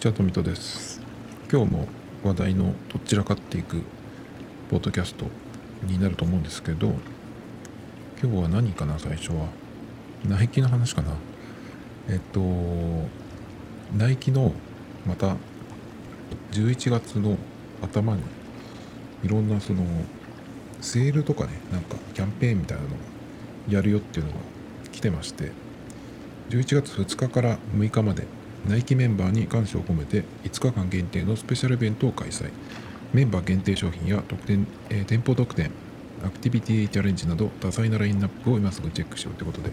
ちは、とみとです。今日も話題のどちらかっていくポッドキャストになると思うんですけど、今日は何かな、最初は。ナイキの話かな。えっと、ナイキのまた11月の頭にいろんなそのセールとかね、なんかキャンペーンみたいなのをやるよっていうのが来てまして、11月2日から6日までナイキメンバーに感謝を込めて5日間限定のスペシャルイベントを開催。メンバー限定商品や特典、えー店舗特典アクティビティチャレンジなど多彩なラインナップを今すぐチェックしようということで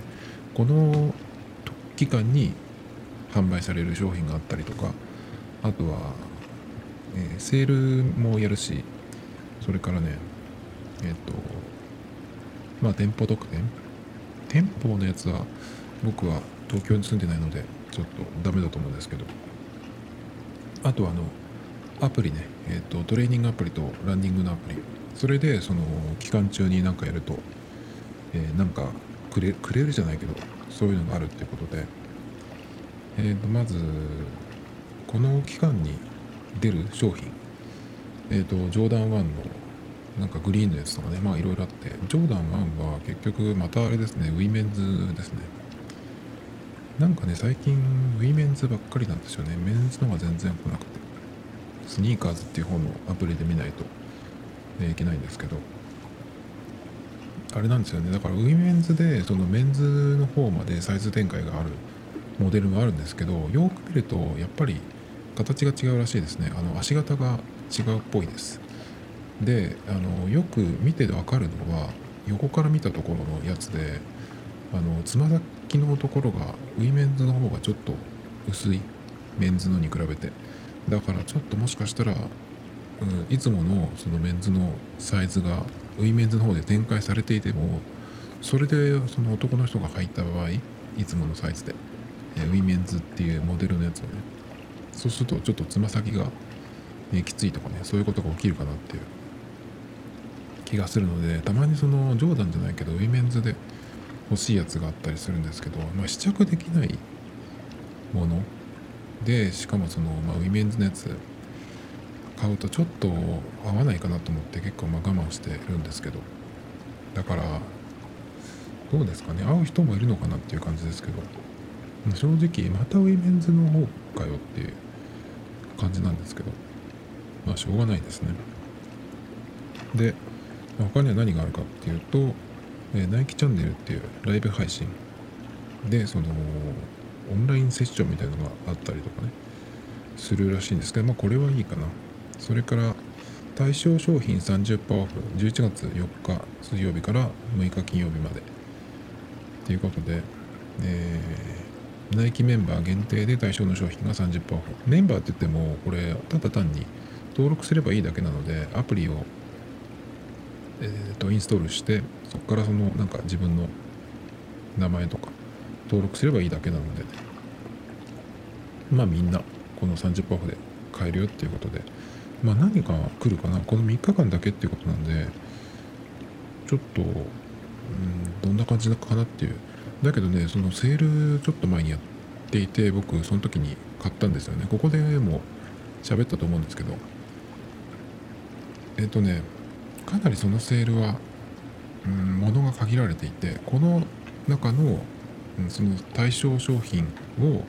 この期間に販売される商品があったりとかあとは、えーセールもやるしそれからねえっ、とまあ店舗特典。店舗のやつは僕は東京に住んでないのでちょっとダメだと思うんですけど。あとあのアプリね、えー、とトレーニングアプリとランニングのアプリ。それでその期間中に何かやると、えーなんかくれくれるじゃないけどそういうのがあるっていうことで、えー、とまずこの期間に出る商品。えっ、とジョーダン1のなんかグリーンのやつとかね。まあいろいろあって。ジョーダン1は結局またあれですね。ウィメンズですね。なんかね最近ウィメンズばっかりなんですよね。メンズのが全然来なくて。スニーカーズっていう方のアプリで見ないと、ねいけないんですけど。あれなんですよね。だからウィメンズでそのメンズの方までサイズ展開があるモデルもあるんですけどよく見るとやっぱり形が違うらしいですね。あの足型が違うっぽいです。であのよく見て分かるのは横から見たところのやつであのつま先のところがウィメンズの方がちょっと薄いメンズのに比べて。だからちょっともしかしたら、うん、いつものそのメンズのサイズがウィメンズの方で展開されていてもそれでその男の人が履いた場合いつものサイズでえウィメンズっていうモデルのやつをねそうするとちょっとつま先が、ね、きついとかねそういうことが起きるかなっていう気がするのでたまにそのジョーダンじゃないけどウィメンズで欲しいやつがあったりするんですけど、まあ、試着できないもの。でしかもその、まあ、ウィメンズのやつ買うとちょっと合わないかなと思って結構ま我慢してるんですけど。だからどうですかね。合う人もいるのかなっていう感じですけど。正直またウィメンズの方かよっていう感じなんですけど。まあしょうがないですね。で他には何があるかっていうと、えーナイキチャンネルっていうライブ配信でそのオンラインセッションみたいなのがあったりとかねするらしいんですけどまあこれはいいかな。それから対象商品30%オフ11月4日水曜日から6日金曜日まで。ということで、えーナイキメンバー限定で対象の商品が30%オフ。メンバーって言ってもこれただ単に登録すればいいだけなのでアプリをえー、とインストールしてそこからそのなんか自分の名前とか登録すればいいだけなのでまあみんなこの30%オフで買えるよっていうことでまあ何が来るかなこの3日間だけっていうことなんでちょっと、うん、どんな感じかなっていう。だけどねそのセールちょっと前にやっていて僕その時に買ったんですよね。ここでも喋ったと思うんですけど。えっ、とねかなりそのセールは、うん、物が限られていてこの中の、うんその対象商品を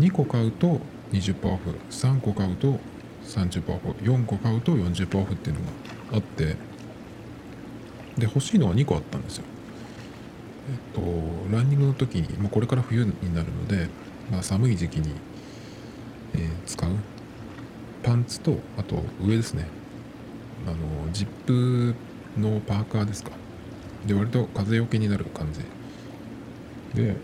2個買うと20%オフ3個買うと30%オフ4個買うと40%オフっていうのがあってで欲しいのは2個あったんですよ。えっとランニングの時に、まあ、これから冬になるので、まあ、寒い時期に、えー使うパンツとあと上ですね。あのジップのパーカーですか？で割と風よけになる感じ。で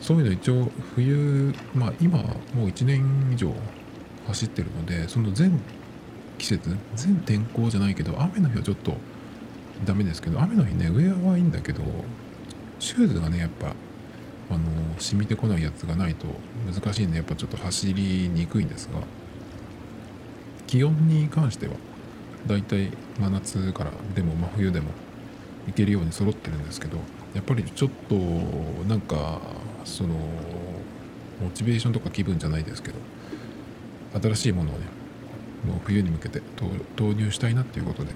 そういうの一応冬まあ今もう1年以上走ってるのでその全季節全天候じゃないけど雨の日はちょっとダメですけど雨の日ねウェアはいいんだけどシューズがねやっぱあの染みてこないやつがないと難しいんでやっぱちょっと走りにくいんですが気温に関してはだいたい真夏からでも真冬でも行けるように揃ってるんですけどやっぱりちょっとなんかそのモチベーションとか気分じゃないですけど新しいものをねもう冬に向けて投入したいなっていうことで、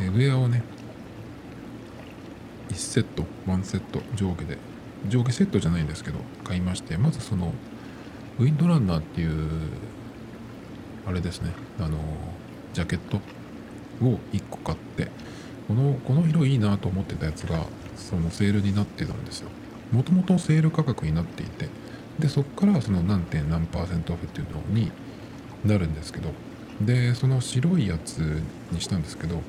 ウェアをね1セット1セット上下で上下セットじゃないんですけど買いましてまずそのウィンドランナーっていうあれですねあのジャケットを1個買ってこのこの色いいなと思ってたやつがそのセールになってたんですよ。もともとセール価格になっていてでそこからその何点何パーセントオフっていうのになるんですけどでその白いやつにしたんですけど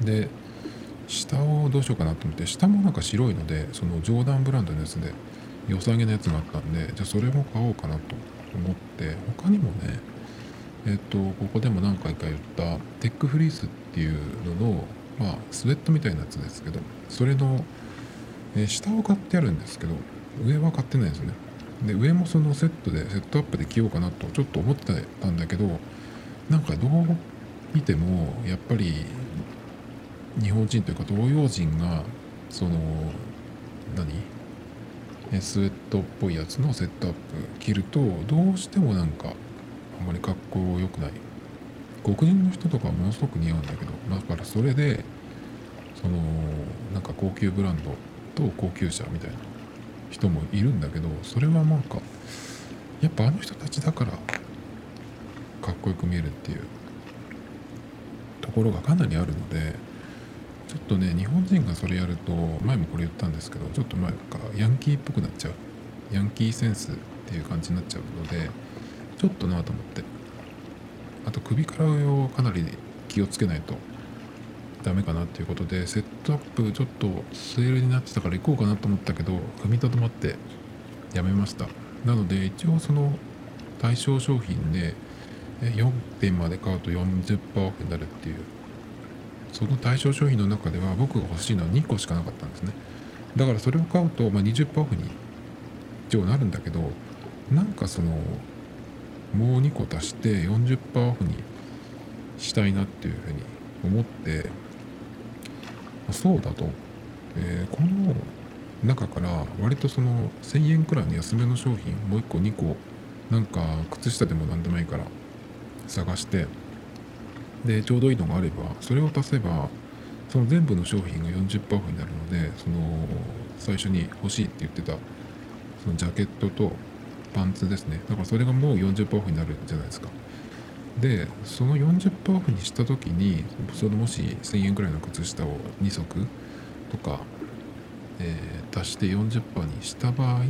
で下をどうしようかなと思って下もなんか白いのでそのジョーダンブランドのやつで良さげなやつがあったんでじゃあそれも買おうかなと思って他にもねえっとここでも何回か言ったテックフリースっていうののまあスウェットみたいなやつですけどそれの、え下を買ってあるんですけど上は買ってないですね。で上もそのセットでセットアップで着ようかなとちょっと思ってたんだけどなんかどう見てもやっぱり日本人というか東洋人がその何？スウェットっぽいやつのセットアップ着るとどうしてもなんかあんまり格好良くない。黒人の人とかはものすごく似合うんだけどだからそれでそのなんか高級ブランドと高級車みたいな人もいるんだけどそれはなんかやっぱあの人たちだからかっこよく見えるっていうところがかなりあるのでちょっとね日本人がそれやると前もこれ言ったんですけどちょっと前かヤンキーっぽくなっちゃう。ヤンキーセンスっていう感じになっちゃうのでちょっとなと思って。あと首から上をかなり気をつけないとダメかなっていうことでセットアップちょっとセールになってたから行こうかなと思ったけど踏みとどまってやめました。なので一応その対象商品で4点まで買うと40%オフになるっていう。その対象商品の中では僕が欲しいのは2個しかなかったんですね。だからそれを買うと、ま、20%オフに一応なるんだけどなんかそのもう2個足して40%オフにしたいなっていうふうに思ってそうだと、えー、この中から割とその1000円くらいの安めの商品もう1個2個なんか靴下でも何でもいいから探してでちょうどいいのがあればそれを足せばその全部の商品が40%オフになるのでその最初に欲しいって言ってたそのジャケットとパンツですね。だからそれがもう40%オフになるじゃないですか。でその40%オフにした時にそのもし1000円くらいの靴下を2足とか、えー、足して40%にした場合、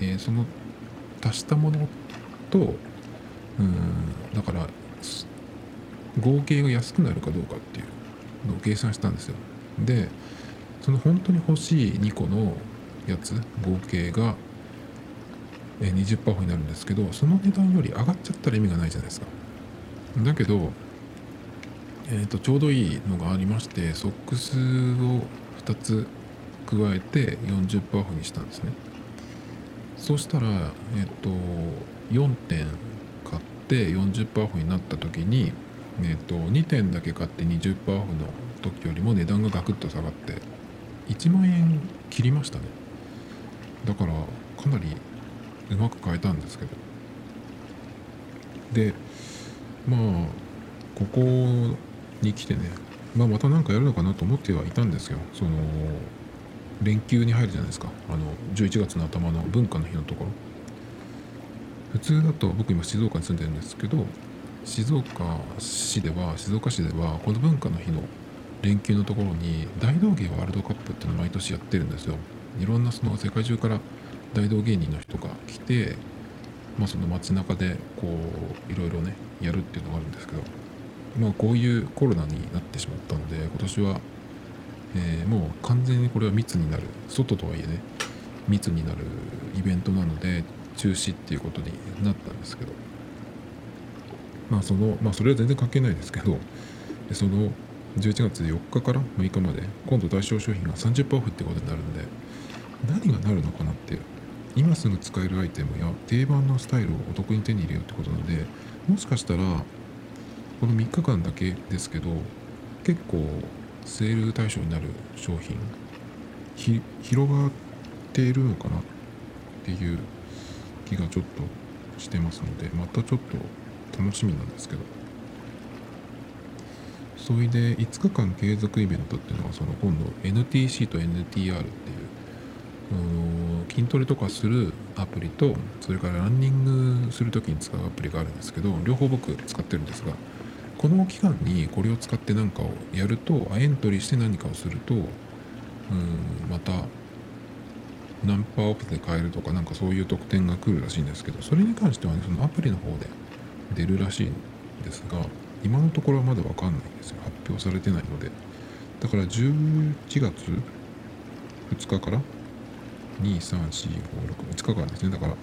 えー、その足したものとうんだから合計が安くなるかどうかっていうのを計算したんですよ。でその本当に欲しい2個のやつ合計が20%オフになるんですけどその値段より上がっちゃったら意味がないじゃないですか。だけど、えーと、ちょうどいいのがありましてソックスを2つ加えて40%オフにしたんですね。そうしたら、えっ、ー、と4点買って40%オフになった時にえーと、2点だけ買って20%オフの時よりも値段がガクッと下がって1万円切りましたね。だからかなりうまく買えたんですけど。でまあここに来てね、まあ、また何かやるのかなと思ってはいたんですよ。その連休に入るじゃないですか。あの11月の頭の文化の日のところ。普通だと僕今静岡に住んでるんですけど静岡市では静岡市ではこの文化の日の連休のところに大道芸ワールドカップっていうのを毎年やってるんですよ。いろんなその世界中から大道芸人の人が来て、まあ、その街中でこういろいろねやるっていうのがあるんですけどまあこういうコロナになってしまったので今年は、えー、もう完全にこれは密になる外とはいえね密になるイベントなので中止っていうことになったんですけどまあそのまあそれは全然関係ないですけどその11月4日から6日まで今度対象商品が30%オフってことになるんで何がなるのかなっ今すぐ使えるアイテムや定番のスタイルをお得に手に入れようってことなのでもしかしたらこの3日間だけですけど結構セール対象になる商品広がっているのかなっていう気がちょっとしてますのでまたちょっと楽しみなんですけど。それで5日間継続イベントっていうのはその今度 NTC と NTR っていう筋トレとかするアプリとそれからランニングする時に使うアプリがあるんですけど両方僕使ってるんですがこの期間にこれを使って何かをやるとエントリーして何かをするとうんまた何パーオフで買えるとかなんかそういう特典が来るらしいんですけどそれに関してはねそのアプリの方で出るらしいんですが今のところはまだ分かんないんですよ。発表されてないので。だから11月2日から23456日間ですね。だから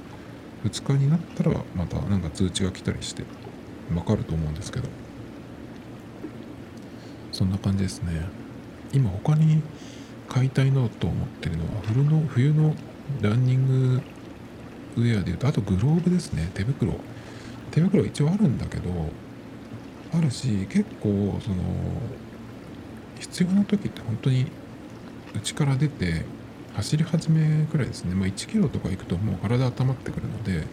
2日になったらまたなんか通知が来たりして分かると思うんですけど。そんな感じですね。今他に買いたいなと思ってるのは冬の冬のランニングウェアでいうとあとグローブですね。手袋。手袋一応あるんだけどあるし結構その必要な時って本当に家から出て走り始めくらいですね、まあ、1キロとか行くともう体温まってくるので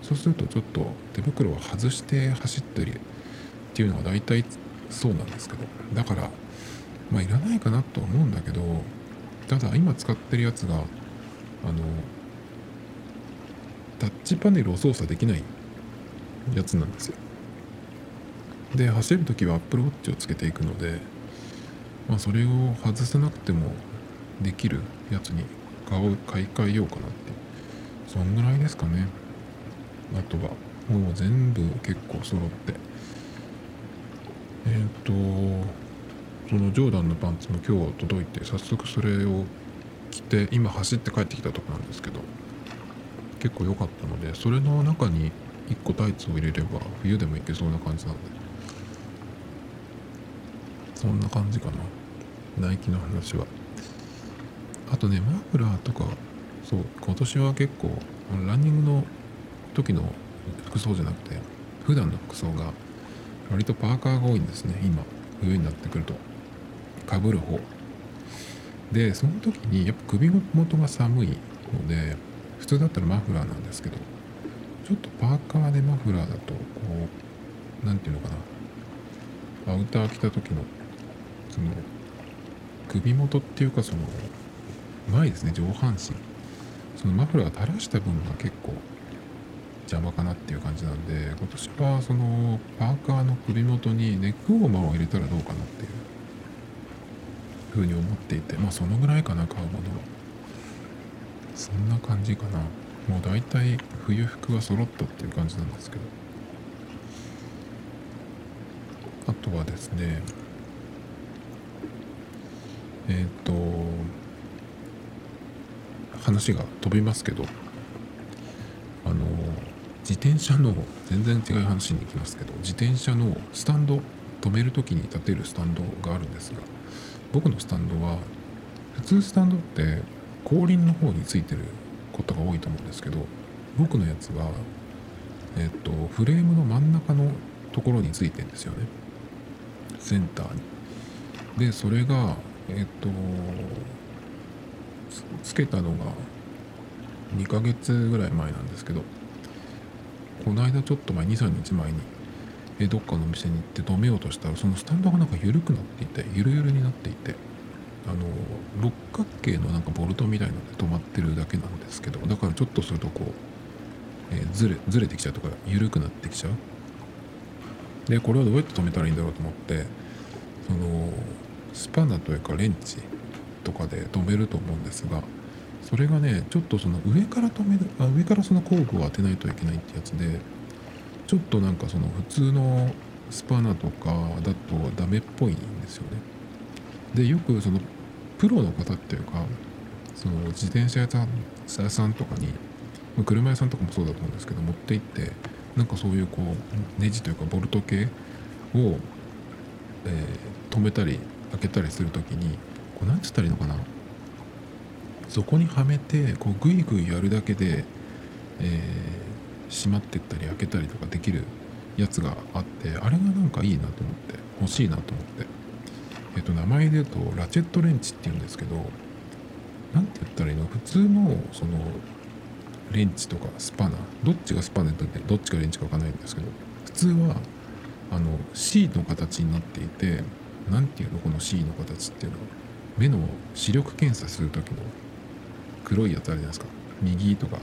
そうするとちょっと手袋を外して走ったりっていうのが大体そうなんですけど。だからまあいらないかなと思うんだけどただ今使ってるやつがあのタッチパネルを操作できないやつなんですよ。で走る時は Apple Watch をつけていくので、まあ、それを外さなくてもできるやつに買う買い替えようかなって。そんぐらいですかね。あとはもう全部結構揃って。えっ、ー、とそのジョーダンのパンツも今日届いて早速それを着て今走って帰ってきたとこなんですけど結構良かったのでそれの中に1個タイツを入れれば冬でもいけそうな感じなんで。そんな感じかな。ナイキの話は。あとねマフラーとかそう今年は結構ランニングの時の服装じゃなくて普段の服装が割とパーカーが多いんですね今冬になってくると。かぶる方。でその時にやっぱ首元が寒いので普通だったらマフラーなんですけどちょっとパーカーでマフラーだとこう何て言うのかな。アウター着た時のその首元っていうかその前ですね上半身。そのマフラー垂らした分が結構邪魔かなっていう感じなんで今年はそのパーカーの首元にネックウォーマーを入れたらどうかなっていうふうに思っていてまあそのぐらいかな買うものは。そんな感じかな。もう大体冬服は揃ったっていう感じなんですけど。あとはですねえっ、ー、と話が飛びますけどあの自転車の全然違う話に行きますけど自転車のスタンド止める時に立てるスタンドがあるんですが僕のスタンドは普通スタンドって後輪の方についてることが多いと思うんですけど僕のやつはえっとフレームの真ん中のところについてんですよね。センターに。でそれがえっとつけたのが2ヶ月ぐらい前なんですけどこの間ちょっと前23日前にえどっかのお店に行って止めようとしたらそのスタンドがなんか緩くなっていてゆるゆるになっていてあの六角形のなんかボルトみたいなので止まってるだけなんですけどだからちょっとするとこう、えー、ずれずれてきちゃうとか緩くなってきちゃう。でこれをどうやって止めたらいいんだろうと思ってそのスパナというかレンチとかで止めると思うんですがそれがねちょっとその上から止めるあ上からその工具を当てないといけないってやつでちょっとなんかその普通のスパナとかだとダメっぽいんですよね。でよくそのプロの方っていうかその自転車屋さんとかに車屋さんとかもそうだと思うんですけど持って行ってなんかそういうこうネジというかボルト系を、えー、止めたり開けたりする時にこうなんつったらいいのかな？そこにはめてこうグイグイやるだけで、えー閉まってったり開けたりとかできるやつがあってあれがなんかいいなと思って欲しいなと思って。えっと名前で言うとラチェットレンチっていうんですけど何て言ったらいいの？普通のそのレンチとかスパナどっちがスパナでどっちがレンチか分かんないんですけど普通はあの C の形になっていて何ていうの？この C の形っていうのは。目の視力検査する時の黒いやつあるじゃないですか？右とか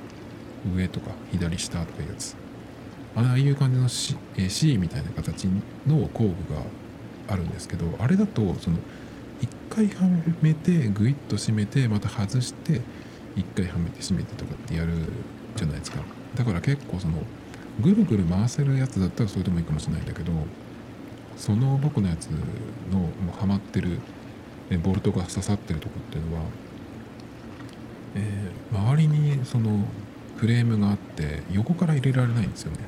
上とか左下とかいうやつ。ああいう感じの C, C みたいな形の工具があるんですけどあれだとその一回はめてグイッと締めてまた外して一回はめて締めてとかってやるじゃないですか。だから結構そのぐるぐる回せるやつだったらそれでもいいかもしれないんだけどその僕のやつのもうはまってるボルトが刺さってるとこっていうのは、えー、周りにそのフレームがあって横から入れられないんですよね。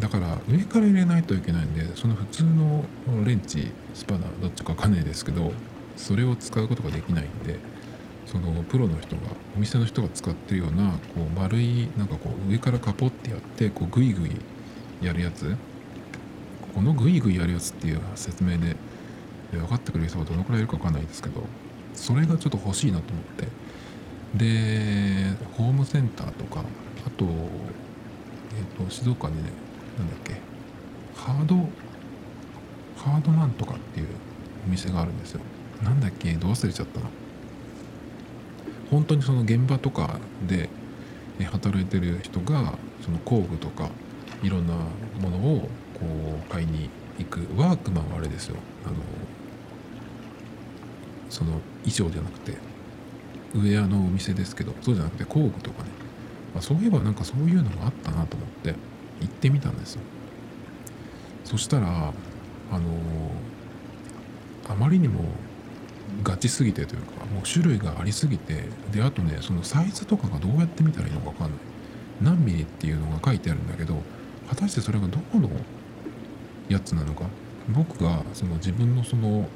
だから上から入れないといけないんでその普通のレンチスパナどっちかわかんないですけどそれを使うことができないんでそのプロの人がお店の人が使ってるようなこう丸いなんかこう上からカポってやってこうグイグイやるやつ。このグイグイやるやつっていう説明で分かってくれる人がどのくらいいるか分かんないですけどそれがちょっと欲しいなと思って。でホームセンターとかあと,、えーと、静岡にねなんだっけハードハードなんとかっていうお店があるんですよ。なんだっけどう忘れちゃったな。本当にその現場とかで働いてる人がその工具とかいろんなものをこう買いに行くワークマンはあれですよ。あのその衣装じゃなくてウェアのお店ですけどそうじゃなくて工具とかね、まあ、そういえばなんかそういうのがあったなと思って行ってみたんですよ。そしたらあのあまりにもガチすぎてというかもう種類がありすぎてであとねそのサイズとかがどうやって見たらいいのか分かんない。何ミリっていうのが書いてあるんだけど果たしてそれがどこのやつなのか？僕がその自分のその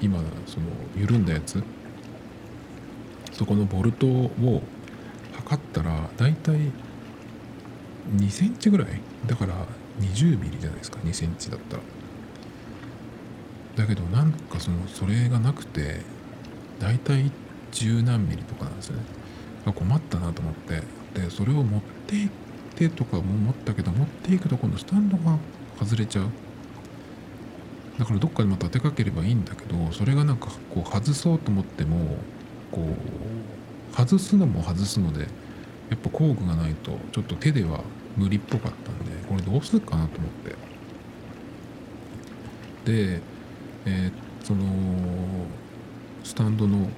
今その緩んだやつ？そこのボルトを測ったらだいたい2センチぐらい？だから20ミリじゃないですか？2センチだったら。だけどなんかそのそれがなくて大体十何ミリとかなんですよね。困ったなと思って。でそれを持っていってとかも思ったけど持っていくとこのスタンドが外れちゃう。だからどっかにまた当てかければいいんだけどそれがなんかこう外そうと思ってもこう外すのも外すのでやっぱ工具がないとちょっと手では無理っぽかったんでこれどうするかなと思って。でえー、そのスタンドの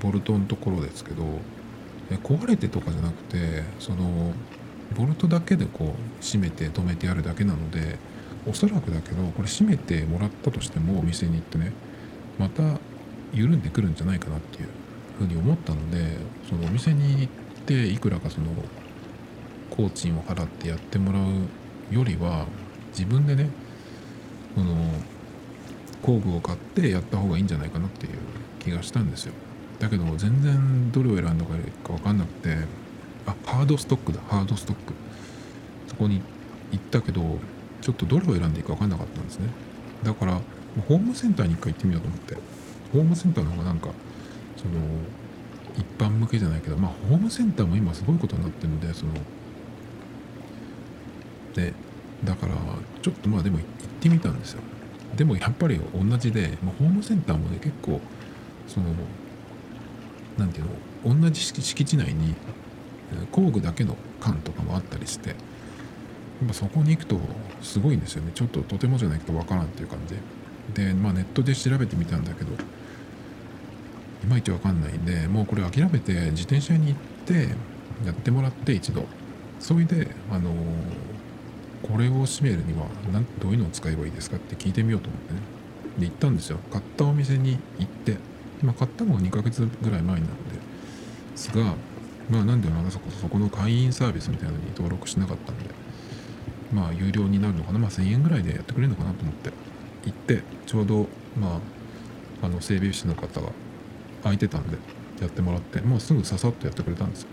ボルトのところですけど壊れてとかじゃなくてそのボルトだけでこう締めて止めてやるだけなのでおそらくだけどこれ閉めてもらったとしてもお店に行ってねまた緩んでくるんじゃないかなっていうふうに思ったのでそのお店に行っていくらかその工賃を払ってやってもらうよりは自分でねその工具を買ってやった方がいいんじゃないかなっていう気がしたんですよ。だけど全然どれを選んだか分かんなくてあハードストックだハードストック。そこに行ったけどちょっとどれを選んでいいか分かんなかったんですね。だからホームセンターに一回行ってみようと思って。ホームセンターの方がなんかその一般向けじゃないけどまあホームセンターも今すごいことになってるのでそのでだからちょっとまあでも行ってみたんですよ。でもやっぱり同じで、ま、ホームセンターもね結構その何ていうの同じ敷地内に工具だけの缶とかもあったりしてやっぱそこに行くとすごいんですよね。ちょっととてもじゃないけど分からんっていう感じで。でまあネットで調べてみたんだけどいまいち分かんないんでもうこれ諦めて自転車に行ってやってもらって一度。それであのこれを閉めるには何どういうのを使えばいいですかって聞いてみようと思ってね。で行ったんですよ。買ったお店に行って。今買ったのが2ヶ月ぐらい前なので。すがまあなんでなそこそこの会員サービスみたいなのに登録しなかったんで。まあ有料になるのかな、まあ、1000円ぐらいでやってくれるのかなと思って。行ってちょうどまああの整備士の方が空いてたんでやってもらってもうすぐささっとやってくれたんですよ。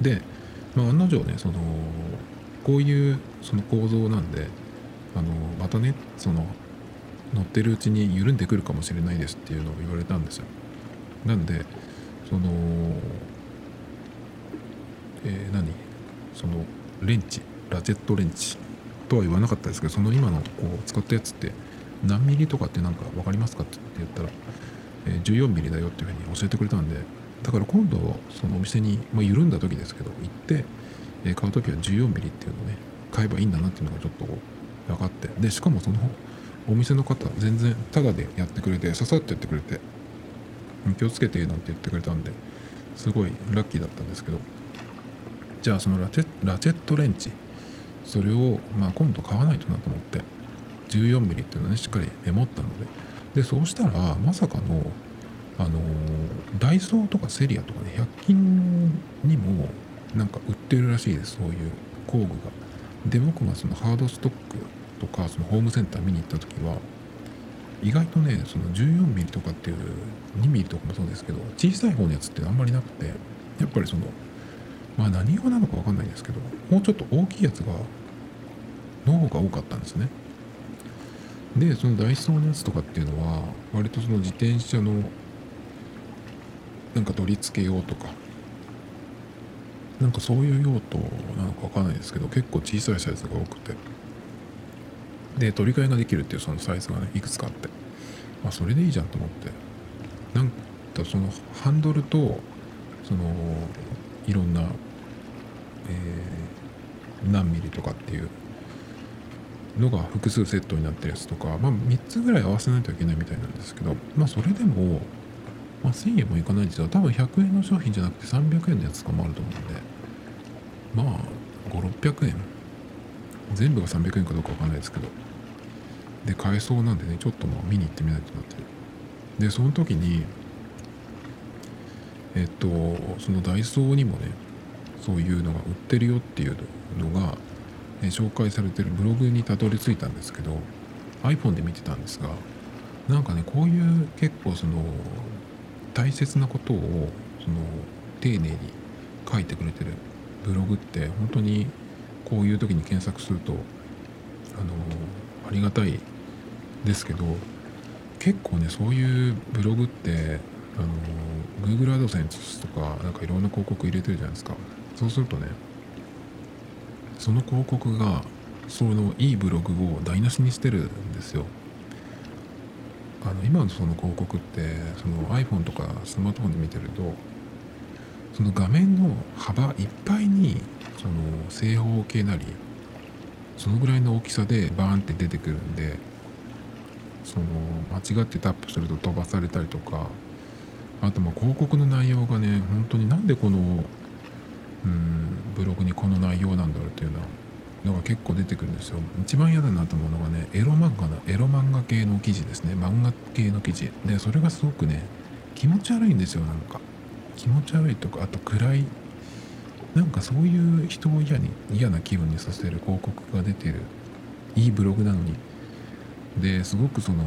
で、まあ、案の定ねそのこういうその構造なんであのまたねその乗ってるうちに緩んでくるかもしれないですっていうのを言われたんですよ。なんでそのえー、何？そのレンチ。ラチェットレンチとは言わなかったですけどその今のこう使ったやつって何ミリとかって何か分かりますかって言ったら、えー、14ミリだよっていうふうに教えてくれたんでだから今度そのお店に、まあ、緩んだ時ですけど行って、えー、買う時は14ミリっていうのをね買えばいいんだなっていうのがちょっと分かってでしかもそのお店の方全然タダでやってくれてささってやってくれて気をつけてなんて言ってくれたんですごいラッキーだったんですけどじゃあそのラチェラチェットレンチそれをまあ今度買わないとなと思って 14mm っていうのをねしっかりメモったので。でそうしたらまさかのあのダイソーとかセリアとかね100均にもなんか売ってるらしいですそういう工具が。で僕がそのハードストックとかそのホームセンター見に行った時は意外とねその 14mm とかっていう 2mm とかもそうですけど小さい方のやつってあんまりなくてやっぱりそのまあ何用なのか分かんないんですけどもうちょっと大きいやつがの方が多かったんですね。でそのダイソーのやつとかっていうのは割とその自転車のなんか取り付け用とかなんかそういう用途なのか分かんないですけど結構小さいサイズが多くて。で取り替えができるっていうそのサイズがねいくつかあって。まあそれでいいじゃんと思って。なんかそのハンドルとそのいろんな、えー、何ミリとかっていうのが複数セットになってるやつとか、まあ、3つぐらい合わせないといけないみたいなんですけど、まあ、それでも、まあ、1000円もいかないんですよ。多分100円の商品じゃなくて300円のやつとかもあると思うんでまあ5600円。全部が300円かどうかわかんないですけど。で買えそうなんでねちょっとまあ見に行ってみないとなって。るでその時にえっとそのダイソーにもねそういうのが売ってるよっていうのが、え紹介されてるブログにたどり着いたんですけど iPhone で見てたんですがなんかねこういう結構その大切なことをその丁寧に書いてくれてるブログって本当にこういう時に検索するとあのありがたいですけど結構ねそういうブログってあの Google AdSense とかなんかいろんな広告入れてるじゃないですか。そうするとねその広告がそのいいブログを台無しにしてるんですよ。あの今のその広告ってその iPhone とかスマートフォンで見てるとその画面の幅いっぱいにその正方形なりそのぐらいの大きさでバーンって出てくるんでその間違ってタップすると飛ばされたりとかあとま広告の内容がね本当になんでこのうんブログにこの内容なんだろうっていうのが結構出てくるんですよ。一番嫌だなと思うのがねエロ漫画のエロ漫画系の記事ですね。漫画系の記事。でそれがすごくね気持ち悪いんですよなんか。気持ち悪いとかあと暗いなんかそういう人を嫌に嫌な気分にさせる広告が出てるいいブログなのに。ですごくその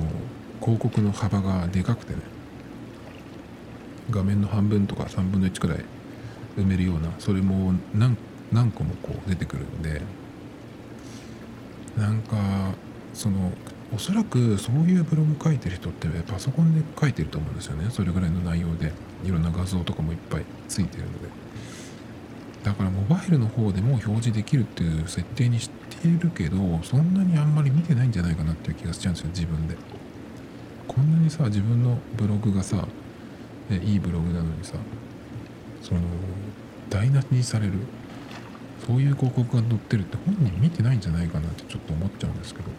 広告の幅がでかくてね。画面の半分とか3分の1くらい埋めるようなそれも何何個もこう出てくるんでなんかそのおそらくそういうブログ書いてる人ってパソコンで書いてると思うんですよね。それぐらいの内容でいろんな画像とかもいっぱいついてるので。だからモバイルの方でも表示できるっていう設定にしているけどそんなにあんまり見てないんじゃないかなっていう気がしちゃうんですよ自分で。こんなにさ自分のブログがさいいブログなのにさその台無しにされるそういう広告が載ってるって本人見てないんじゃないかなってちょっと思っちゃうんですけど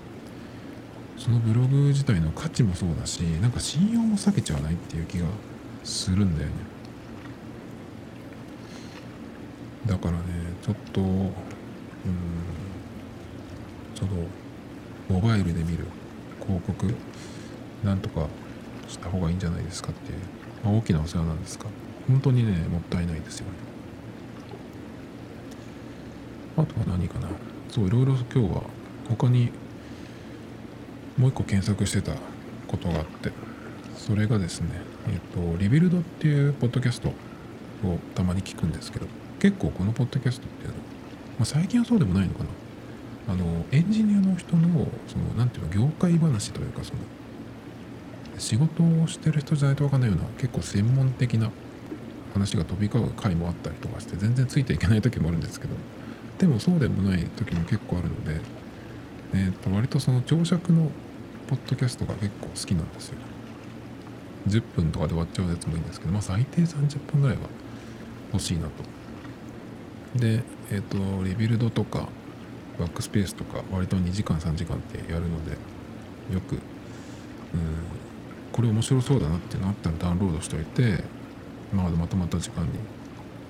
そのブログ自体の価値もそうだしなんか信用も避けちゃわないっていう気がするんだよね。だからねちょっとうんそのモバイルで見る広告なんとかした方がいいんじゃないですかっていう、まあ、大きなお世話なんですか？本当にねもったいないですよね。あとは何かな？そういろいろ今日は他にもう一個検索してたことがあってそれがですねえっ、とリビルドっていうポッドキャストをたまに聞くんですけど結構このポッドキャストっていうのは、まあ、最近はそうでもないのかな？あのエンジニアの人のそのなんていうの業界話というかその仕事をしてる人じゃないと分かんないような結構専門的な話が飛び交う回もあったりとかして全然ついていけない時もあるんですけど。でもそうでもない時も結構あるので、えー、と割とその長尺のポッドキャストが結構好きなんですよ。10分とかで終わっちゃうやつもいいんですけどまあ最低30分ぐらいは欲しいなと。でえっ、ー、とリビルドとかバックスペースとか割と2時間3時間ってやるのでよくうんこれ面白そうだなっていうのあったらダウンロードしておいて、まあ、まとまった時間に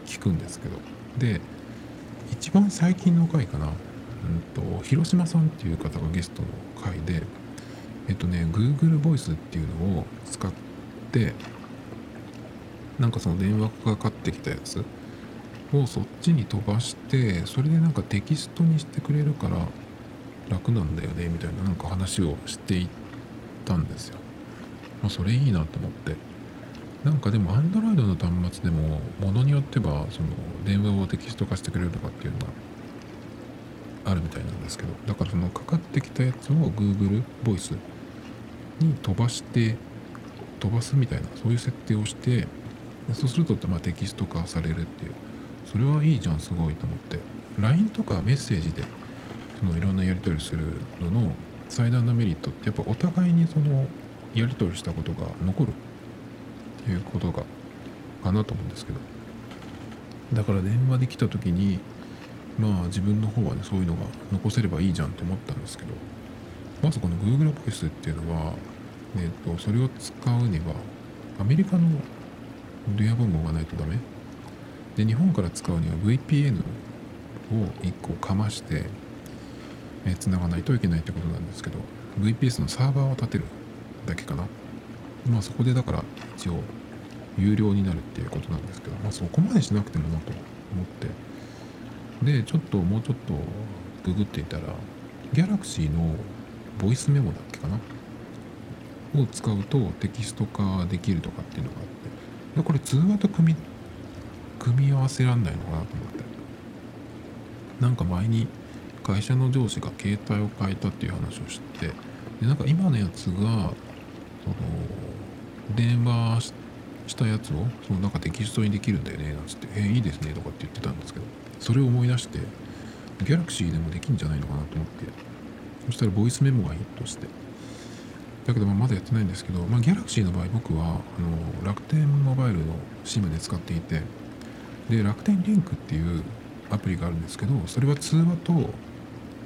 聞くんですけどで一番最近の回かな、うんと、広島さんっていう方がゲストの回でえっとね Google ボイスっていうのを使ってなんかその電話がかかってきたやつをそっちに飛ばしてそれでなんかテキストにしてくれるから楽なんだよねみたいななんか話をしていったんですよ。まあ、それいいなと思って。なんかでも Android の端末でもものによってはその電話をテキスト化してくれるとかっていうのがあるみたいなんですけどだからそのかかってきたやつを Google ボイスに飛ばして飛ばすみたいなそういう設定をしてそうするとまテキスト化されるっていう。それはいいじゃんすごいと思って。LINE とかメッセージでそのいろんなやり取りするのの最大のメリットってやっぱお互いにそのやり取りしたことが残る。っていうことがかなと思うんですけど。だから電話で来た時にまあ自分の方はねそういうのが残せればいいじゃんと思ったんですけど。まずこの Google ボイスっていうのは、えーと、それを使うにはアメリカの電話番号がないとダメ。で日本から使うには VPN を1個かましてえー、繋がないといけないってことなんですけど VPS のサーバーを立てる。だけかな。まあそこでだから一応有料になるっていうことなんですけどまあそこまでしなくてもなと思って。でちょっともうちょっとググっていたら Galaxy のボイスメモだっけかな？を使うとテキスト化できるとかっていうのがあって。でこれ通話と組み組み合わせらんないのかなと思って。なんか前に会社の上司が携帯を変えたっていう話をしてでなんか今のやつがその電話したやつをそのなんかテキストにできるんだよねなんつって「えー、いいですね」とかって言ってたんですけどそれを思い出してギャラクシーでもできんじゃないのかなと思ってそしたらボイスメモがヒットしてだけどまだやってないんですけど、まあ、ギャラクシーの場合僕はあの楽天モバイルの SIM で使っていてで楽天リンクっていうアプリがあるんですけどそれは通話と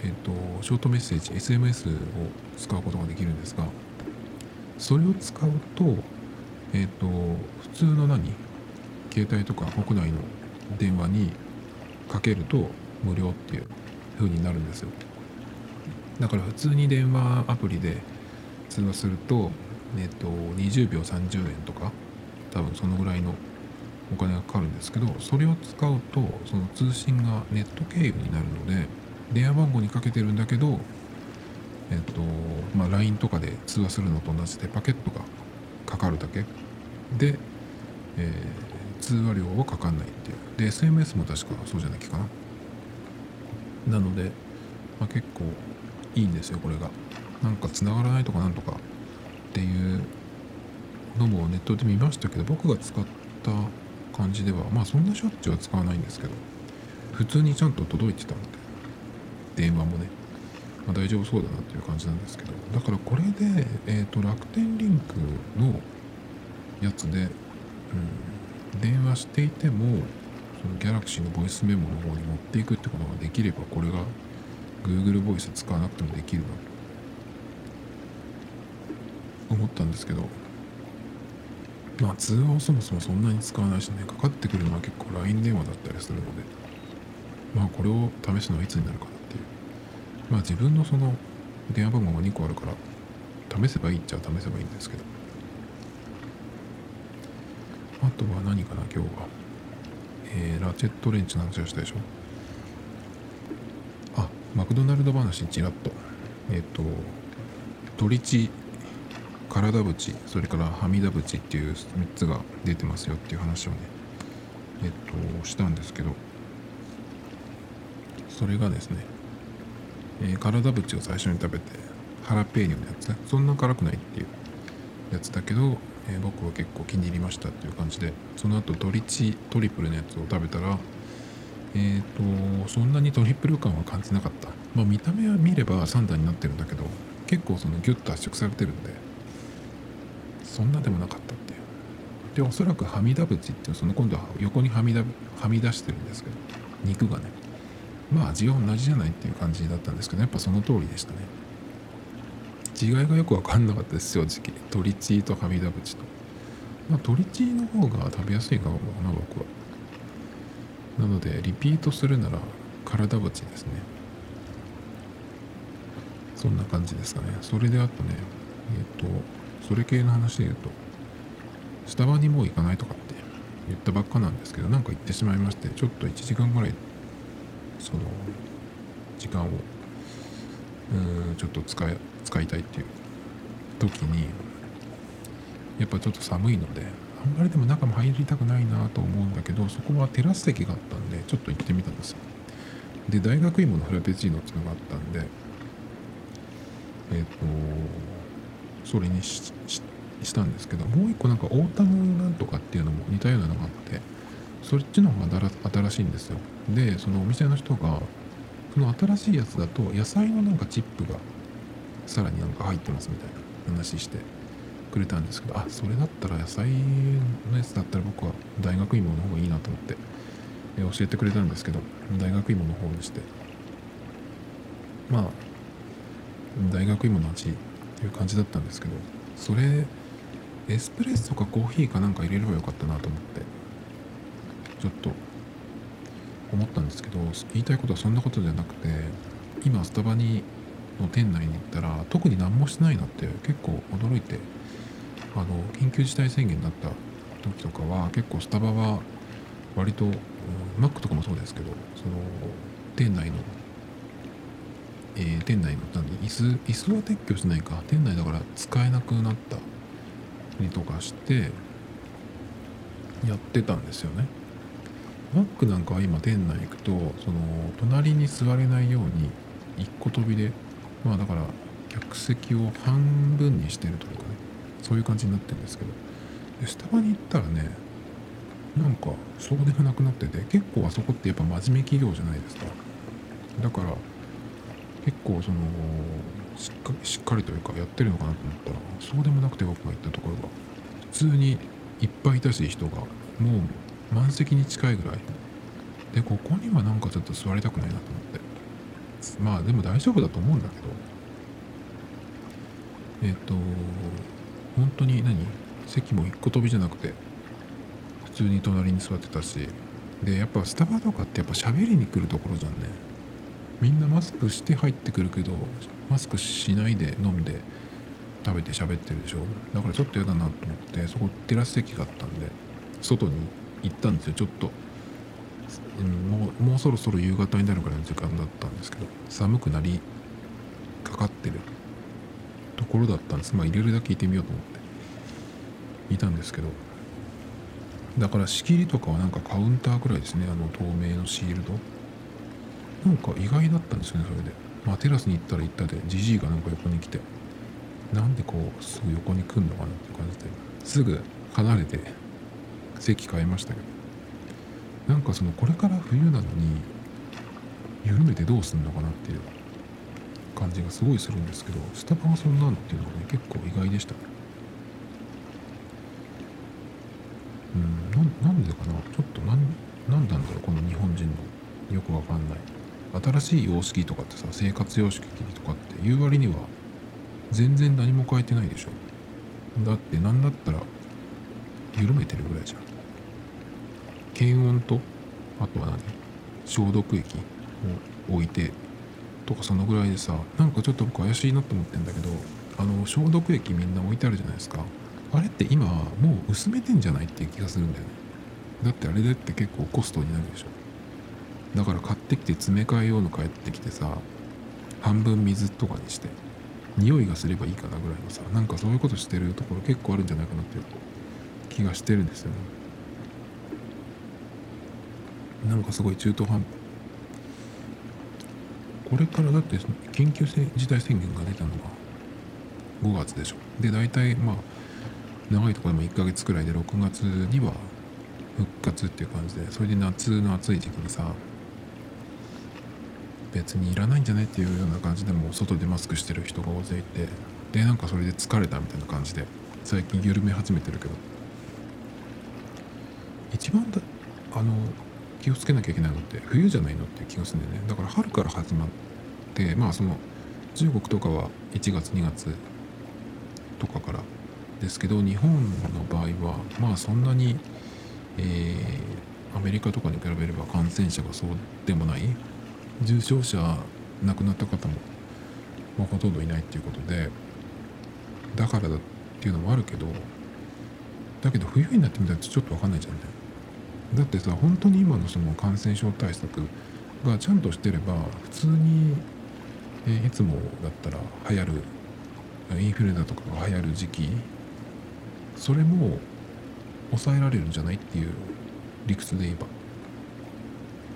えっと、ショートメッセージ SMS を使うことができるんですがそれを使うとえっと普通の何？携帯とか国内の電話にかけると無料っていう風になるんですよ。だから普通に電話アプリで通話するとえっと20秒30円とか多分そのぐらいのお金がかかるんですけどそれを使うとその通信がネット経由になるので電話番号にかけてるんだけど、えっとまあ、LINE とかで通話するのと同じでパケットがかかるだけ。で、えー、通話料はかかんないっていう。で SMS も確かそうじゃないかな。なので、まあ、結構いいんですよこれが。なんか繋がらないとかなんとかっていうのもネットで見ましたけど僕が使った感じではまあそんなしょっちゅうは使わないんですけど普通にちゃんと届いてたんで電話もね、まあ、大丈夫そうだなっていう感じなんですけど。だからこれで、えーと、楽天リンクのやつで、うん、電話していてもそのギャラクシーのボイスメモの方に持っていくってことができればこれが Google ボイス使わなくてもできるなと。思ったんですけど。まあ通話をそもそもそんなに使わないしねかかってくるのは結構 LINE 電話だったりするので。まあこれを試すのはいつになるかな。まあ自分のその電話番号が2個あるから試せばいいっちゃ試せばいいんですけど。あとは何かな今日は。えー、ラチェットレンチの話をしたでしょ。あマクドナルド話ちらっと。えっ、ー、とトリチ体縁それからはみ出縁っていう3つが出てますよっていう話をねえっ、ー、としたんですけど。それがですねえー、体縁を最初に食べてハラペーニョのやつね。そんな辛くないっていうやつだけどえー僕は結構気に入りましたっていう感じでその後ドリチトリプルのやつを食べたらえっ、とそんなにトリプル感は感じなかった。まあ見た目は見れば3段になってるんだけど結構そのギュッと圧縮されてるんでそんなでもなかったっていう。でおそらくはみ出縁っていうその今度は横にはみ出はみ出してるんですけど肉がねまあ味は同じじゃないっていう感じだったんですけどやっぱその通りでしたね。違いがよく分かんなかったです正直。鶏チーとはみ出縁と。まあ鶏チーの方が食べやすいかもな僕は。なのでリピートするなら体縁ですね。そんな感じですかね。それであとねえっ、とそれ系の話で言うとスタバにもう行かないとかって言ったばっかなんですけどなんか行ってしまいましてちょっと1時間ぐらいその時間をうーんちょっと使い使いたいっていう時にやっぱちょっと寒いのであんまりでも中も入りたくないなと思うんだけどそこはテラス席があったんでちょっと行ってみたんですよ。で大学芋のフラペチーノっていうのがあったんでえっ、とそれにしししたんですけどもう一個なんかオータムなんとかっていうのも似たようなのがあってそっちの方が新しいんですよ。でそのお店の人がその新しいやつだと野菜のなんかチップがさらになんか入ってますみたいな話してくれたんですけどあそれだったら野菜のやつだったら僕は大学芋の方がいいなと思ってえ教えてくれたんですけど大学芋の方にして。まあ大学芋の味っていう感じだったんですけどそれエスプレッソかコーヒーかなんか入れればよかったなと思って。ちょっと思ったんですけど言いたいことはそんなことじゃなくて今スタバにの店内に行ったら特に何もしてないなって結構驚いてあの緊急事態宣言になった時とかは結構スタバは割と、マックとかもそうですけどその店内の、えー店内の何椅子椅子は撤去しないか。店内だから使えなくなったりとかしてやってたんですよね。マックなんかは今店内行くとその隣に座れないように一個飛びでまあだから客席を半分にしてるというかねそういう感じになってるんですけど。でスタバに行ったらねなんかそうでもなくなってて結構あそこってやっぱ真面目企業じゃないですか。だから結構そのしっかしっかりというかやってるのかなと思ったらそうでもなくて僕が行ったところが普通にいっぱいいたし人が。もう満席に近いぐらい。でここにはなんかちょっと座りたくないなと思って。まあでも大丈夫だと思うんだけど。えっ、と本当に何？席も一個飛びじゃなくて普通に隣に座ってたし。でやっぱスタバとかってやっぱ喋りに来るところじゃんね。みんなマスクして入ってくるけどマスクしないで飲んで食べて喋ってるでしょ。だからちょっと嫌だなと思ってそこテラス席があったんで外に行っ行ったんですよ。ちょっと、うん、もうもうそろそろ夕方になるぐらいの時間だったんですけど寒くなりかかってるところだったんです。まあ入れるだけいてみようと思って。いたんですけど。だから仕切りとかはなんかカウンターくらいですね。あの透明のシールド。なんか意外だったんですよねそれで。まあテラスに行ったら行ったでジジイがなんか横に来て。なんでこうすぐ横に来んのかなって感じで。すぐ離れて席変えましたけど。なんかそのこれから冬なのに緩めてどうすんのかなっていう感じがすごいするんですけどスタバはそんなのっていうのがね結構意外でした。うんなんなんでかな？ちょっとなんなんなんだろうこの日本人のよくわかんない。新しい様式とかってさ生活様式とかって言う割には全然何も変えてないでしょ。だって何だったら緩めてるぐらいじゃん。検温とあとは何？消毒液を置いてとかそのぐらいでさなんかちょっと僕怪しいなと思ってんだけどあの消毒液みんな置いてあるじゃないですか。あれって今もう薄めてんじゃないっていう気がするんだよね。だってあれでって結構コストになるでしょ。だから買ってきて詰め替え用の帰ってきてさ半分水とかにして匂いがすればいいかなぐらいのさなんかそういうことしてるところ結構あるんじゃないかなっていう気がしてるんですよねなんかすごい中途半端。これからだって緊急事態宣言が出たのが5月でしょ。で大体まあ長いところでも1ヶ月くらいで6月には復活っていう感じでそれで夏の暑い時期にさ別にいらないんじゃないっていうような感じでも外でマスクしてる人が大勢いてでなんかそれで疲れたみたいな感じで最近緩め始めてるけど。一番だあの気をつけなきゃいけないのって冬じゃないのって気がするんだよね。だから春から始まってまあその中国とかは1月2月とかからですけど日本の場合はまあそんなに、えー、アメリカとかに比べれば感染者がそうでもない重症者亡くなった方も、まあ、ほとんどいないっていうことでだからだっていうのもあるけどだけど冬になってみたらちょっと分かんないじゃんね。だってさ本当に今のその感染症対策がちゃんとしてれば普通に、え、いつもだったら流行るインフルエンザとかが流行る時期それも抑えられるんじゃないっていう理屈で言えば。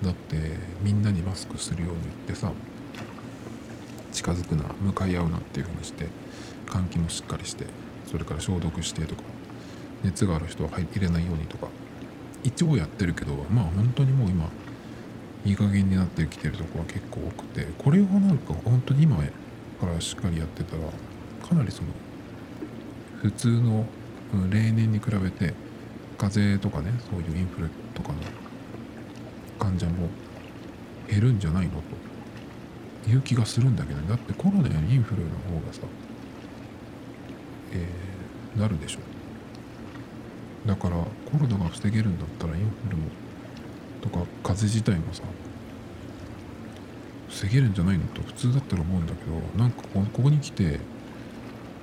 だってみんなにマスクするように言ってさ近づくな向かい合うなっていうふうにして換気もしっかりしてそれから消毒してとか熱がある人は入れないようにとか一応やってるけどまあ本当にもう今いい加減になってきてるとこは結構多くてこれをなんか本当に今からしっかりやってたらかなりその普通の例年に比べて風邪とかねそういうインフルとかの患者も減るんじゃないのという気がするんだけどだってコロナやインフルの方がさえー、なるでしょ。だからコロナが防げるんだったらインフルもとか風邪自体もさ防げるんじゃないのと普通だったら思うんだけどなんかここに来て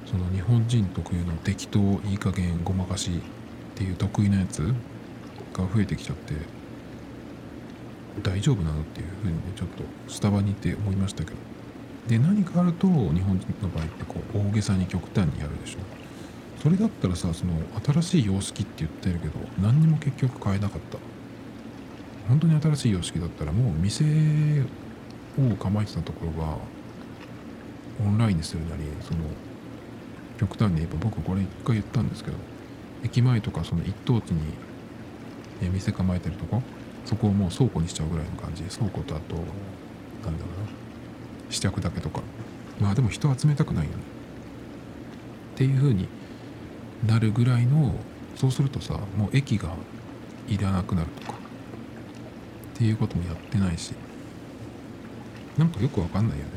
その日本人特有の適当いい加減ごまかしっていう得意なやつが増えてきちゃって大丈夫なのっていうふうにねちょっとスタバにいて思いましたけど。で何かあると日本人の場合ってこう大げさに極端にやるでしょ。それだったらさその新しい様式って言ってるけど何にも結局変えなかった。本当に新しい様式だったらもう店を構えてたところがオンラインにするなりその極端に言えば僕これ一回言ったんですけど駅前とかその一等地に店構えてるとこそこをもう倉庫にしちゃうぐらいの感じ。倉庫とあとなんだろうな。試着だけとか。まあでも人集めたくないよね。っていう風になるぐらいのそうするとさもう駅がいらなくなるとかっていうこともやってないしなんかよくわかんないよね。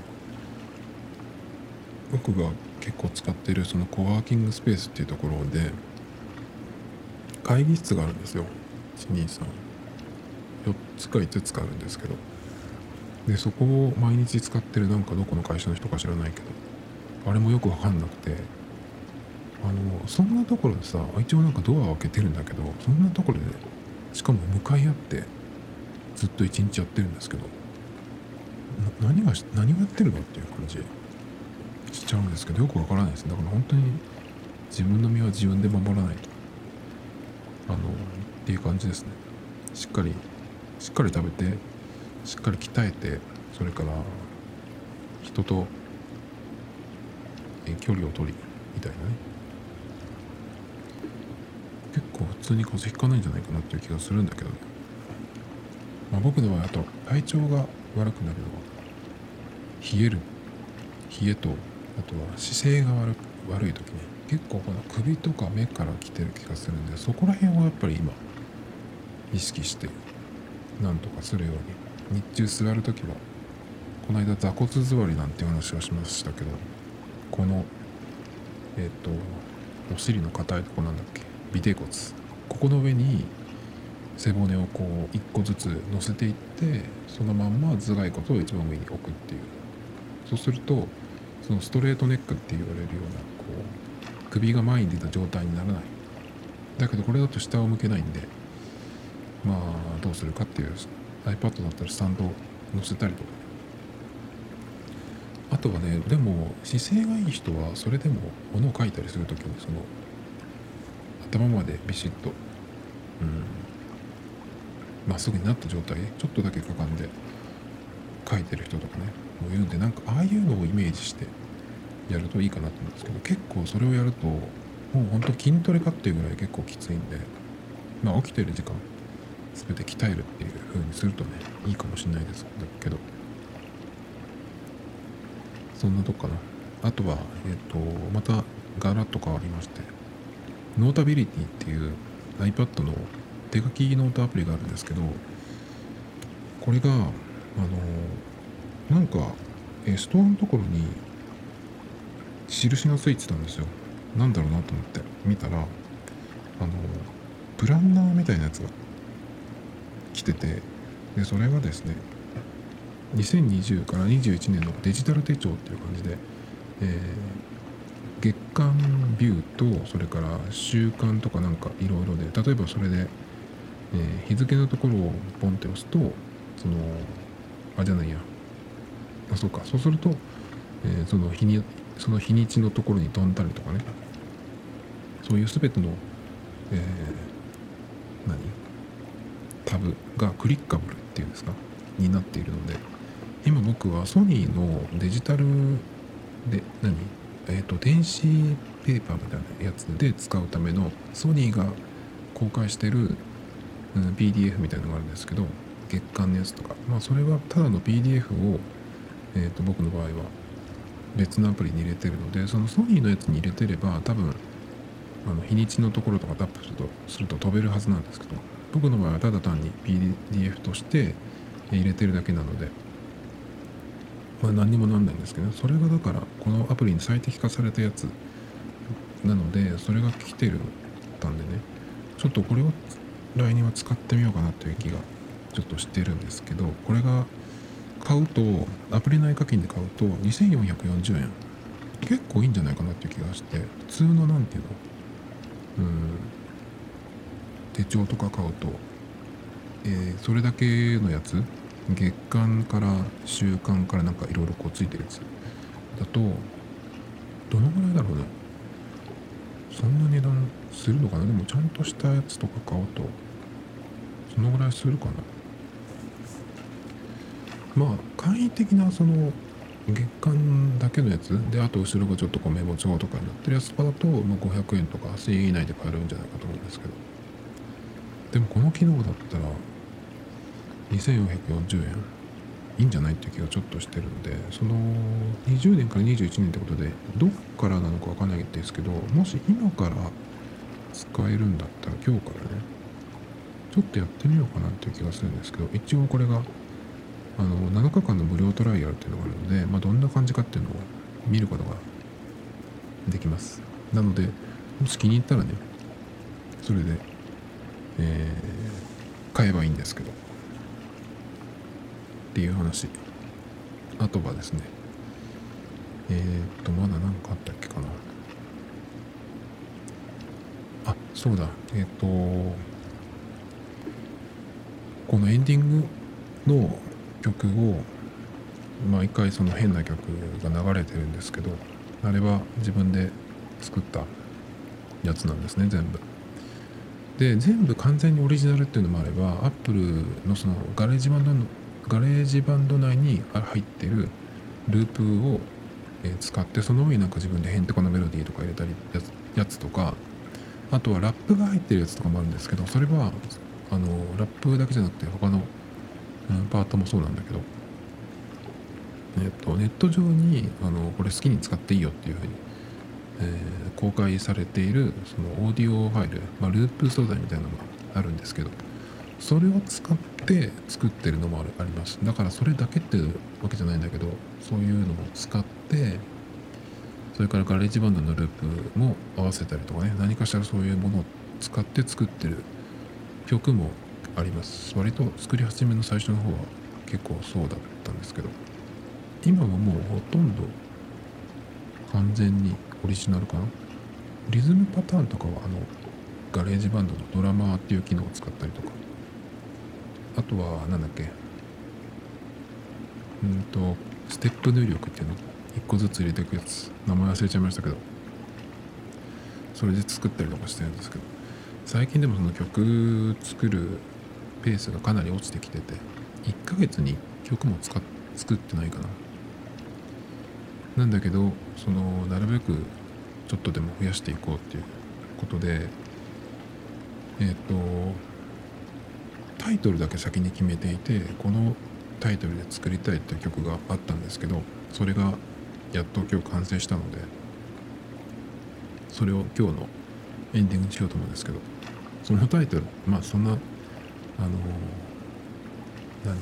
僕が結構使ってるそのコワーキングスペースっていうところで会議室があるんですよ。1234つか5つかあるんですけど。でそこを毎日使ってるなんかどこの会社の人か知らないけどあれもよく分かんなくて。あのそんなところでさ一応なんかドアを開けてるんだけどそんなところでしかも向かい合ってずっと一日やってるんですけど何が何をやってるのっていう感じしちゃうんですけどよくわからないですだから本当に自分の身は自分で守らないとあのっていう感じですね。しっかりしっかり食べてしっかり鍛えてそれから人と距離を取りみたいなね結構普通に風邪ひかないんじゃないかなっていう気がするんだけど。ね、まあ、僕の場合あと体調が悪くなるのは冷える。冷えとあとは姿勢が悪悪い時に結構この首とか目から来てる気がするんでそこら辺をやっぱり今意識してなんとかするように。日中座る時はこの間座骨座りなんていう話をしましたけどこのえっ、とお尻の硬いとこなんだっけ？尾てい骨。ここの上に背骨をこう一個ずつ乗せていってそのまんま頭蓋骨を一番上に置くっていう。そうするとそのストレートネックって言われるようなこう首が前に出た状態にならない。だけどこれだと下を向けないんでまあどうするかっていう iPad だったらスタンドを載せたりとか。あとはねでも姿勢がいい人はそれでも物を書いたりする時にその頭までビシッと。うん。まっすぐになった状態。ちょっとだけかかんで。書いてる人とかね。もういるんでなんかああいうのをイメージして。やるといいかなと思うんですけど。結構それをやるともうほんと筋トレかっていうぐらい結構きついんで。まあ起きてる時間全て鍛えるっていう風にするとねいいかもしれないですけど。そんなとこかな。あとはえっ、とまたガラッと変わりまして。 Notability っていう iPad の手書きノートアプリがあるんですけどこれがあのなんかストアのところに印がついてたんですよ。なんだろうなと思って見たらあのプランナーみたいなやつが来ててでそれがですね2020から21年のデジタル手帳っていう感じで、えー、間ビューとそれから週間とかなんかいろいろで例えばそれで、え、日付のところをポンって押すとそのあじゃないや。あそうか。そうすると、え、その日にその日にちのところに飛んだりとかね。そういう全ての、えー、何？タブがクリッカブルっていうんですか？になっているので。今僕はソニーのデジタルで何？え、ー、と電子ペーパーみたいなやつで使うためのソニーが公開してる、うん、PDF みたいなのがあるんですけど月間のやつとか。まあそれはただの PDF を、えー、と僕の場合は別のアプリに入れてるのでそのソニーのやつに入れてれば多分あの日にちのところとかタップするとすると飛べるはずなんですけど僕の場合はただ単に PDF として入れてるだけなので、まあ、何にもなんないんですけどそれがだからこのアプリに最適化されたやつなのでそれが来てるたんでね。ちょっとこれを来年は使ってみようかなという気がちょっとしてるんですけどこれが買うとアプリ内課金で買うと2440円。結構いいんじゃないかなっていう気がして普通の何ていうの？うん。手帳とか買うと、えー、それだけのやつ月間から週間からなんかいろいろこうついてるやつだとどのぐらいだろうね？そんな値段するのかな？でもちゃんとしたやつとか買おうとそのぐらいするかな？まあ簡易的なその月間だけのやつ？であと後ろがちょっとこうメモ帳とかになってるやつとかだと、まあ、500円とか1000円以内で買えるんじゃないかと思うんですけど。でもこの機能だったら2440円。いいんじゃないっていう気がちょっとしてるのでその20年から21年ってことでどっからなのか分かんないですけどもし今から使えるんだったら今日からねちょっとやってみようかなっていう気がするんですけど一応これがあの7日間の無料トライアルっていうのがあるので、まあ、どんな感じかっていうのを見ることができます。なのでもし気に入ったらねそれで、えー、買えばいいんですけど。っていう話。あとはですね。えー、っとまだ何かあったっけかな。あそうだ。えー、っとこのエンディングの曲を毎回その変な曲が流れてるんですけどあれは自分で作ったやつなんですね全部。で全部完全にオリジナルっていうのもあればアップルのその GarageBand の GarageBand 内に入ってるループを使ってその上になんか自分でへんてこなメロディーとか入れたりやつとかあとはラップが入ってるやつとかもあるんですけどそれはあのラップだけじゃなくて他のパートもそうなんだけど、えっと、ネット上にあのこれ好きに使っていいよっていうふうに、えー、公開されているそのオーディオファイル、まあ、ループ素材みたいなのがあるんですけどそれを使って作ってるのもあります。だからそれだけっていうわけじゃないんだけどそういうのも使ってそれから GarageBand のループも合わせたりとかね。何かしらそういうものを使って作ってる曲もあります。割と作り始めの最初の方は結構そうだったんですけど。今はもうほとんど完全にオリジナルかな。リズムパターンとかはあの GarageBand のドラマーっていう機能を使ったりとか。あとは何だっけ？うんとステップ入力っていうの？一個ずつ入れていくやつ。名前忘れちゃいましたけど。それで作ったりとかしてるんですけど。最近でもその曲作るペースがかなり落ちてきてて1ヶ月に曲も作ってないかな。なんだけどそのなるべくちょっとでも増やしていこうっていうことでえっ、とタイトルだけ先に決めていてこのタイトルで作りたいっていう曲があったんですけどそれがやっと今日完成したのでそれを今日のエンディングにしようと思うんですけどそのタイトルまあそんなあの何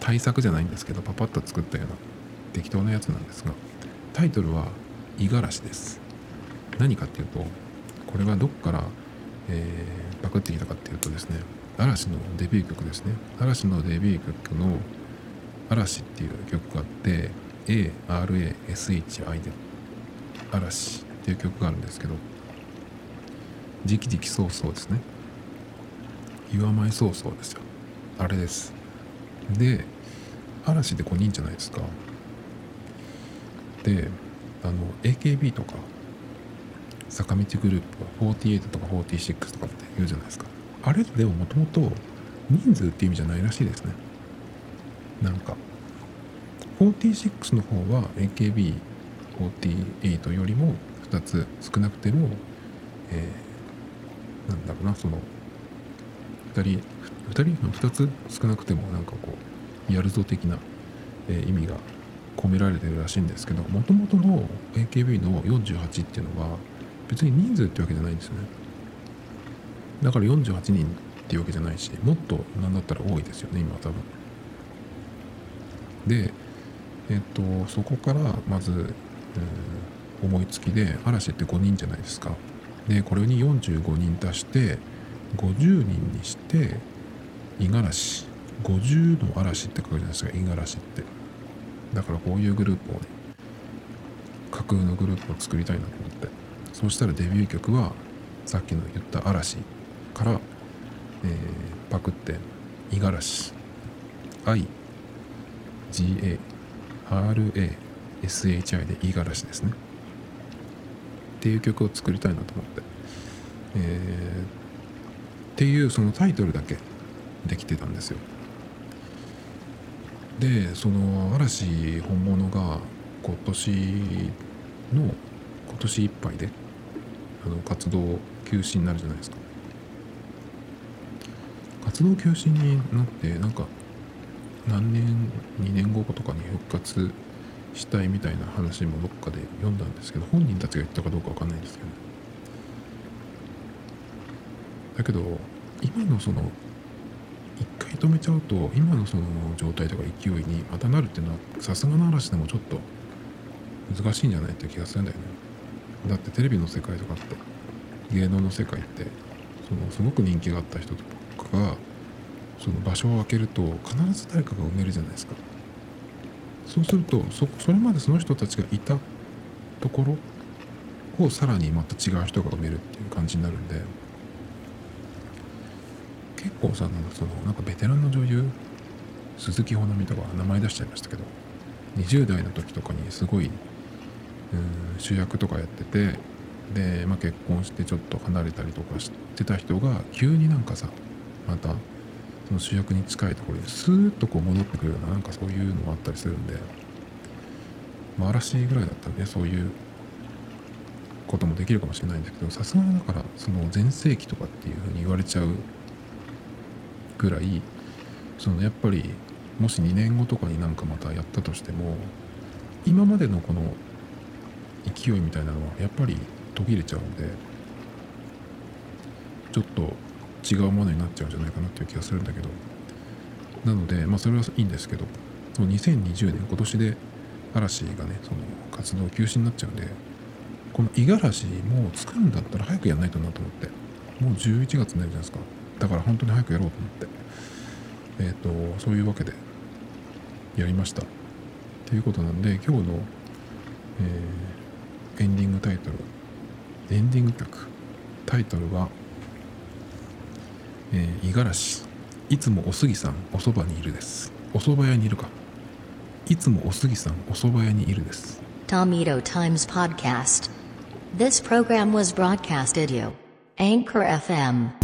対策じゃないんですけどパパッと作ったような適当なやつなんですがタイトルは「五十嵐」です。何かっていうとこれはどっから、えー、パクってきたかっていうとですね嵐のデビュー曲ですね。嵐のデビュー曲の「嵐」っていう曲があって ARASHI で「嵐」っていう曲があるんですけどじきじきそうそうですね。岩前そうそうですよ。あれです。で嵐で5人じゃないですか。であの AKB とか坂道グループは48とか46とかって言うじゃないですか。あれ？でももともと人数って意味じゃないらしいですね。なんか。46の方は AKB48 よりも2つ少なくても、えー、なんだろうなその2人2人の2つ少なくてもなんかこうやるぞ的な、えー、意味が込められてるらしいんですけどもともとの AKB の48っていうのは別に人数ってわけじゃないんですよね。だから48人っていうわけじゃないしもっと何だったら多いですよね今は多分。でえっとそこからまず、思いつきで嵐って5人じゃないですか。でこれに45人足して50人にして五十嵐。50の嵐って書くじゃないですか五十嵐って。だからこういうグループをね架空のグループを作りたいなと思って。そしたらデビュー曲はさっきの言った嵐。から、えー、パクって五十嵐。IGARASHI で五十嵐ですね。っていう曲を作りたいなと思って、えー、っていうそのタイトルだけできてたんですよ。でその嵐本物が今年の今年いっぱいであの活動休止になるじゃないですか。活動休止になってなんか何年2年後とかに復活したいみたいな話もどっかで読んだんですけど本人たちが言ったかどうか分かんないんですけど。だけど今のその一回止めちゃうと今のその状態とか勢いにまたなるっていうのはさすがの嵐でもちょっと難しいんじゃないっていう気がするんだよね。だってテレビの世界とかって芸能の世界ってそのすごく人気があった人とかがその場所を空けると必ず誰かが埋めるじゃないですか。そうするとそそれまでその人たちがいたところをさらにまた違う人が埋めるっていう感じになるんで結構さなんかそのなんかベテランの女優鈴木保奈美とか名前出しちゃいましたけど20代の時とかにすごい主役とかやっててで、まあ、結婚してちょっと離れたりとかしてた人が急になんかさまたその主役に近いところにスーッとこう戻ってくるようななんかそういうのもあったりするんで、まあ、嵐ぐらいだったらねそういうこともできるかもしれないんだけどさすがにだからその全盛期とかっていうふうに言われちゃうぐらいそのやっぱりもし2年後とかになんかまたやったとしても今までのこの勢いみたいなのはやっぱり途切れちゃうんでちょっと違うものになっちゃうんじゃないかなっていう気がするんだけど。なのでまあそれはいいんですけど。その2020年今年で嵐がねその活動休止になっちゃうんでこの五十嵐も作るんだったら早くやんないとなと思って。もう11月になるじゃないですか。だから本当に早くやろうと思って。えっ、ー、とそういうわけでやりました。ということなんで今日の、えー、エンディングタイトルエンディング曲。タイトルは「えー、五十嵐いつもおすぎさんおそばにいる」ですおそば屋にいるかいつもおすぎさんおそば屋にいるです Tomito Times Podcast This program was broadcasted you Anchor FM